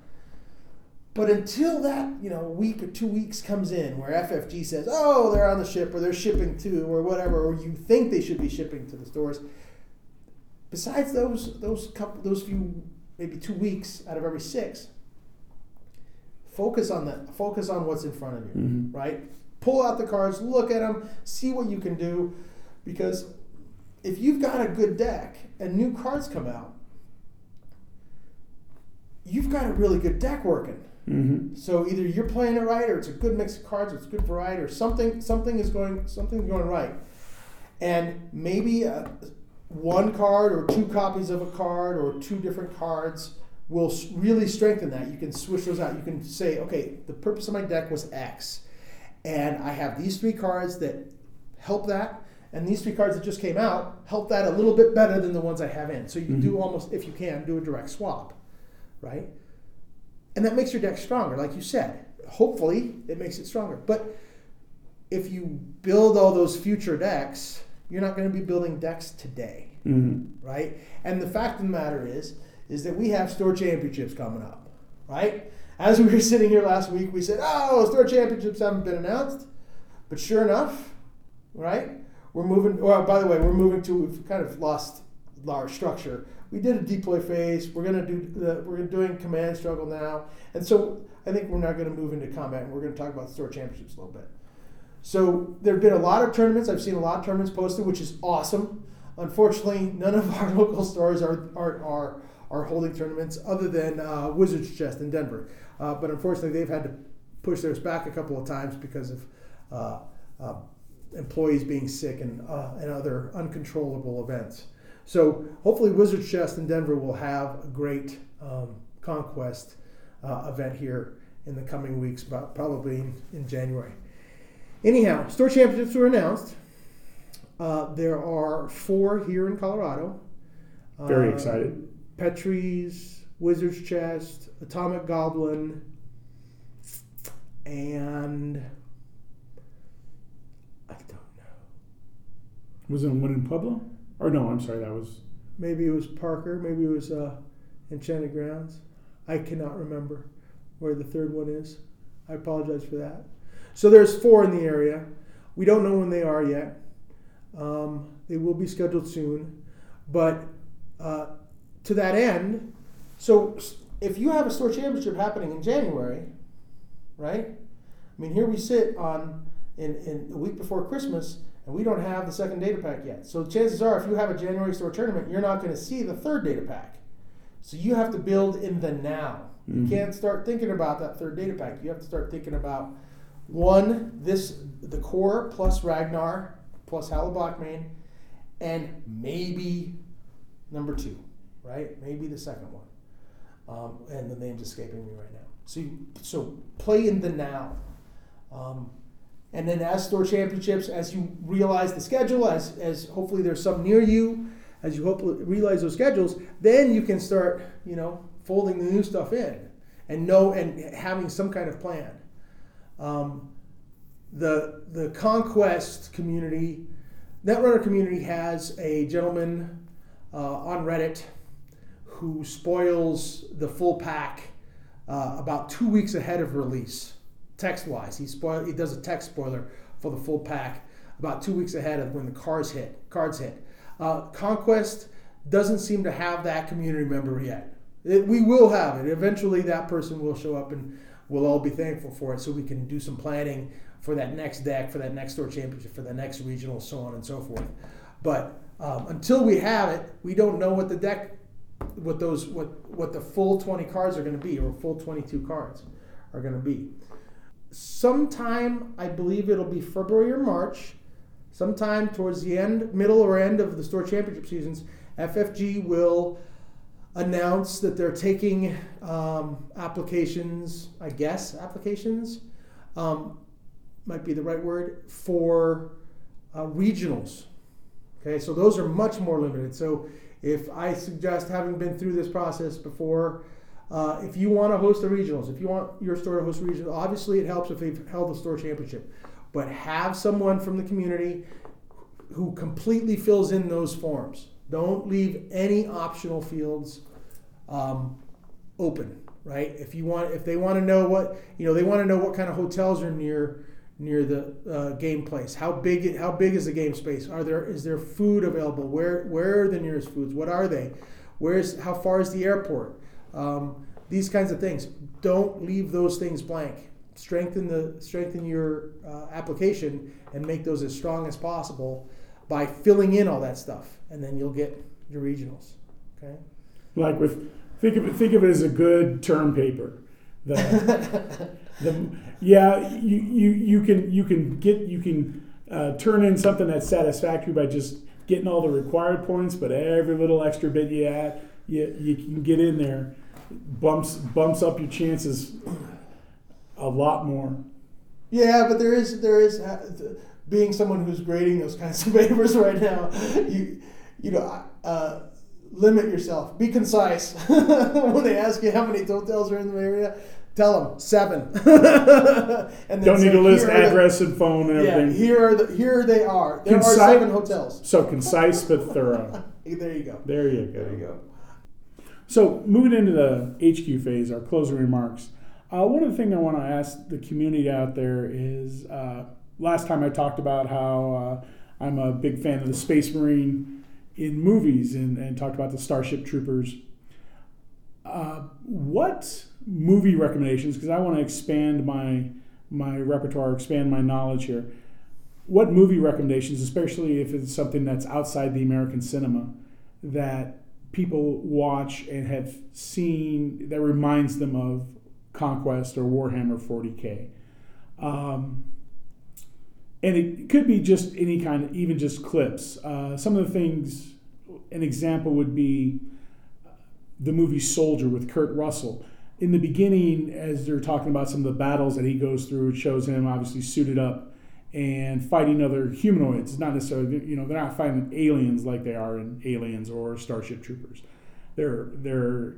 but until that you know week or two weeks comes in where ffg says oh they're on the ship or they're shipping to or whatever or you think they should be shipping to the stores besides those those couple those few maybe two weeks out of every six focus on that focus on what's in front of you Mhm. right pull out the cards look at them see what you can do because if you've got a good deck and new cards come out you've got a really good deck working Mm-hmm. so either you're playing it right or it's a good mix of cards or it's good variety or something something is going something's going right and maybe uh, one card or two copies of a card or two different cards will really strengthen that. You can switch those out. You can say, okay, the purpose of my deck was X, and I have these three cards that help that, and these three cards that just came out help that a little bit better than the ones I have in. So you can do almost, if you can, do a direct swap, right? And that makes your deck stronger, like you said. Hopefully, it makes it stronger. But if you build all those future decks, you're not going to be building decks today Mm-hmm. right? And the fact of the matter is, is that we have store championships coming up, right? As we were sitting here last week, we said, "Oh, store championships haven't been announced," but sure enough, right? We're moving. Well, by the way, we're moving to. We've kind of lost our structure. We did a deploy phase. We're gonna do the. We're doing command struggle now, and so I think we're now going to move into combat. and We're going to talk about store championships a little bit. So there have been a lot of tournaments. I've seen a lot of tournaments posted, which is awesome. Unfortunately, none of our local stores are are, are, are holding tournaments other than uh, Wizards Chest in Denver. Uh, but unfortunately, they've had to push theirs back a couple of times because of uh, uh, employees being sick and, uh, and other uncontrollable events. So hopefully, Wizards Chest in Denver will have a great um, conquest uh, event here in the coming weeks, about probably in, in January. Anyhow, store championships were announced. Uh, there are four here in Colorado. Very Uh, excited. Petrie's, Wizard's Chest, Atomic Goblin, and I don't know. Was it one in Pueblo? Or no, I'm sorry, that was. Maybe it was Parker. Maybe it was uh, Enchanted Grounds. I cannot remember where the third one is. I apologize for that. So there's four in the area. We don't know when they are yet. Um, they will be scheduled soon, but uh, to that end, so if you have a store championship happening in January, right? I mean, here we sit on in, in a week before Christmas, and we don't have the second data pack yet. So chances are, if you have a January store tournament, you're not going to see the third data pack. So you have to build in the now. You Mhm. can't start thinking about that third data pack. You have to start thinking about one, this the core plus Ragnar plus Howl of Blackmane, and maybe number two, right? Maybe the second one. Um, and the name's escaping me right now. So you, so play in the now. Um, and then as store championships, as you realize the schedule, as, as hopefully there's some near you, as you hopefully realize those schedules, then you can start, you know, folding the new stuff in and know and having some kind of plan. Um, the the conquest community, Netrunner community has a gentleman uh, on Reddit who spoils the full pack uh, about two weeks ahead of release, text wise. He spoil he does a text spoiler for the full pack about two weeks ahead of when the cards hit. Cards hit. Uh, Conquest doesn't seem to have that community member yet. It, we will have it. Eventually, that person will show up and we'll all be thankful for it so we can do some planning for that next deck, for that next store championship, for the next regional, so on and so forth. But um, until we have it, we don't know what the deck, what those, what what the full 20 cards are going to be, or full 22 cards are going to be. Sometime, I believe it'll be February or March, sometime towards the end, middle or end of the store championship seasons, FFG will announce that they're taking um, applications, I guess, applications, um, might be the right word, for uh, regionals. Okay, so those are much more limited. So if I suggest, having been through this process before, uh, if you want to host the regionals, if you want your store to host regionals, obviously it helps if they've held the store championship. But have someone from the community who completely fills in those forms. Don't leave any optional fields um, open, right? If you want, if they want to know what you know, they want to know what kind of hotels are near near the uh, game place. How big? How big is the game space? Are there is there food available? Where where are the nearest foods? What are they? Where's how far is the airport? Um, these kinds of things. Don't leave those things blank. Strengthen the strengthen your uh, application and make those as strong as possible by filling in all that stuff, and then you'll get your regionals. Okay. Like with think of it think of it as a good term paper. The, the, yeah, you, you you can you can get you can uh, turn in something that's satisfactory by just getting all the required points, but every little extra bit you add, you, you can get in there, bumps bumps up your chances a lot more. Yeah, but there is there is uh, being someone who's grading those kinds of papers right now. You you know. Uh, limit yourself. Be concise. when they ask you how many hotels are in the area, tell them seven. and Don't need to list address and phone and everything. Yeah, here are the here they are. There Conci- are seven hotels. So concise but thorough. there you go. There you go. There you go. So moving into the HQ phase, our closing remarks. Uh, one of the things I want to ask the community out there is uh, last time I talked about how uh, I'm a big fan of the Space Marine in movies and, and talked about the Starship Troopers. Uh, what movie recommendations? Because I want to expand my my repertoire, expand my knowledge here. What movie recommendations, especially if it's something that's outside the American cinema, that people watch and have seen that reminds them of Conquest or Warhammer 40k? Um, and it could be just any kind of even just clips uh, some of the things an example would be the movie soldier with kurt russell in the beginning as they're talking about some of the battles that he goes through it shows him obviously suited up and fighting other humanoids It's not necessarily you know they're not fighting aliens like they are in aliens or starship troopers they're they're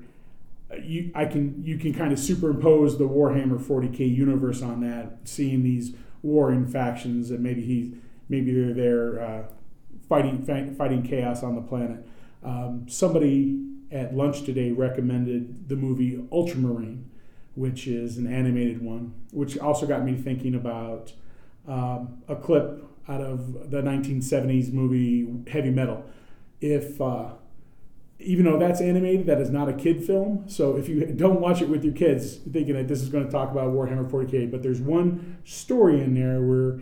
you, I can you can kind of superimpose the Warhammer 40k universe on that, seeing these warring factions, and maybe he maybe they're there uh, fighting fighting chaos on the planet. Um, somebody at lunch today recommended the movie Ultramarine, which is an animated one, which also got me thinking about um, a clip out of the 1970s movie Heavy Metal. If uh, even though that's animated, that is not a kid film. So if you don't watch it with your kids, thinking that this is going to talk about Warhammer 40k, but there's one story in there where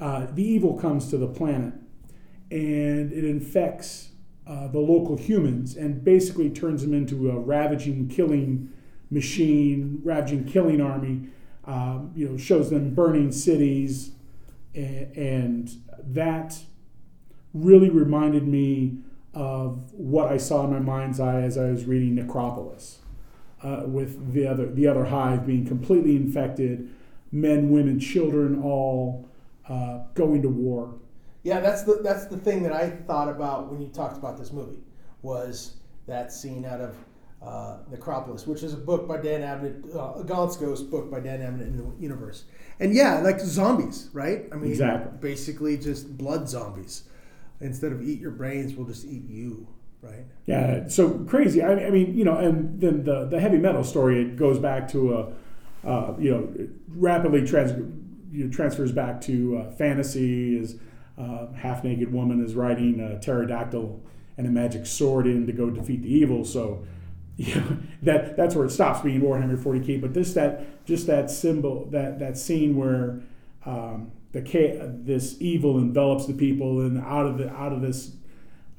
uh, the evil comes to the planet and it infects uh, the local humans and basically turns them into a ravaging, killing machine, ravaging, killing army. Um, you know, shows them burning cities, and, and that really reminded me of what I saw in my mind's eye as I was reading Necropolis, uh, with the other the other hive being completely infected, men, women, children all uh, going to war. Yeah, that's the that's the thing that I thought about when you talked about this movie was that scene out of uh, Necropolis, which is a book by Dan Abnett, uh, a Gaunt's Ghost book by Dan Abnett in the universe. And yeah, like zombies, right? I mean, exactly. basically just blood zombies instead of eat your brains, we'll just eat you, right? Yeah, so crazy. I, I mean, you know, and then the the heavy metal story it goes back to a, uh, you know, rapidly trans, you know, transfers back to uh, fantasy. Is uh, half naked woman is riding a pterodactyl and a magic sword in to go defeat the evil. So, you know, that that's where it stops being Warhammer 40k. But this that just that symbol that that scene where um, the this evil envelops the people, and out of the out of this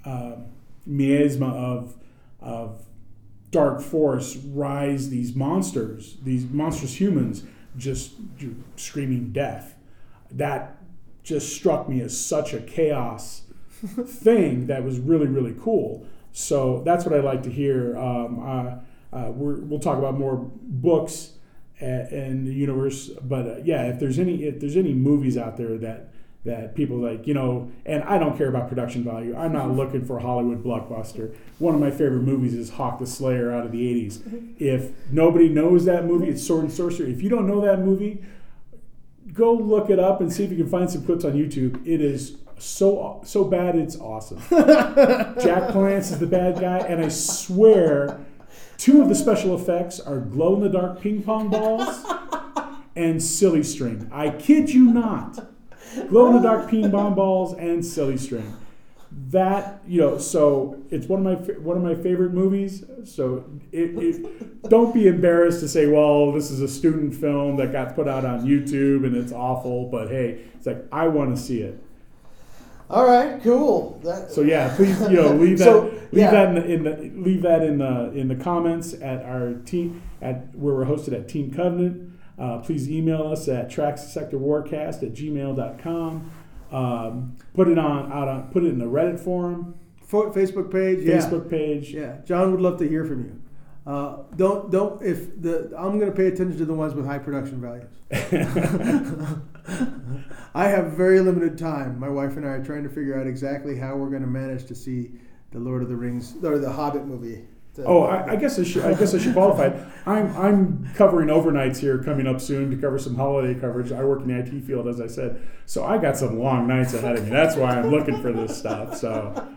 uh, miasma of of dark force rise these monsters, these monstrous humans, just screaming death. That just struck me as such a chaos thing that was really really cool. So that's what I like to hear. Um, uh, uh, we will talk about more books and the universe, but uh, yeah, if there's any if there's any movies out there that that people like, you know, and I don't care about production value. I'm not looking for a Hollywood blockbuster. One of my favorite movies is Hawk the Slayer out of the 80s. If nobody knows that movie, it's Sword and Sorcery. If you don't know that movie, go look it up and see if you can find some clips on YouTube. It is so so bad it's awesome. Jack Palance is the bad guy, and I swear, two of the special effects are glow in the dark ping pong balls and silly string. I kid you not glow in the dark ping pong balls and silly string. That you know, so it's one of my one of my favorite movies. So it, it, don't be embarrassed to say, well, this is a student film that got put out on YouTube and it's awful. But hey, it's like I want to see it. All right, cool. That, so yeah, please you know leave that so, leave yeah. that in the, in the, leave that in the in the comments at our team at where we're hosted at Team Covenant. Uh, please email us at traxissectorwarcast at gmail.com. Um, put it on out on put it in the Reddit forum, Facebook page. Facebook yeah. page. Yeah, John would love to hear from you. Uh, don't don't if the I'm going to pay attention to the ones with high production values. I have very limited time. My wife and I are trying to figure out exactly how we're going to manage to see the Lord of the Rings or the Hobbit movie oh, I, I, guess I should. I guess I should qualify. I'm I'm covering overnights here coming up soon to cover some holiday coverage. I work in the IT field, as I said, so I got some long nights ahead of me. That's why I'm looking for this stuff. So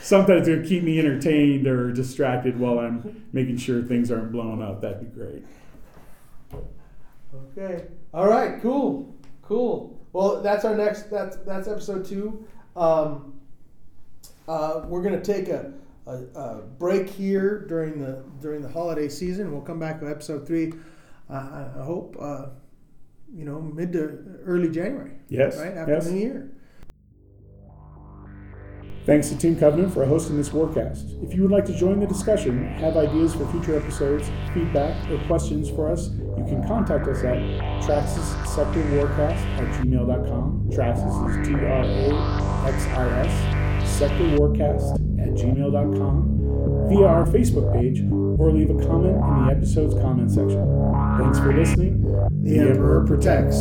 sometimes to keep me entertained or distracted while I'm making sure things aren't blowing up. That'd be great. Okay. All right. Cool. Cool. Well, that's our next. That's that's episode two. Um, uh, we're gonna take a a, a, break here during the during the holiday season. We'll come back to episode three. Uh, I hope uh, you know mid to early January. Yes. Right after yes. the new year. Thanks to Team Covenant for hosting this Warcast. If you would like to join the discussion, have ideas for future episodes, feedback, or questions for us, you can contact us at traxissectorwarcast at gmail.com. Traxis is T R A X I S sectorwarcast at gmail.com via our Facebook page or leave a comment in the episode's comment section. Thanks for listening. The Emperor protects.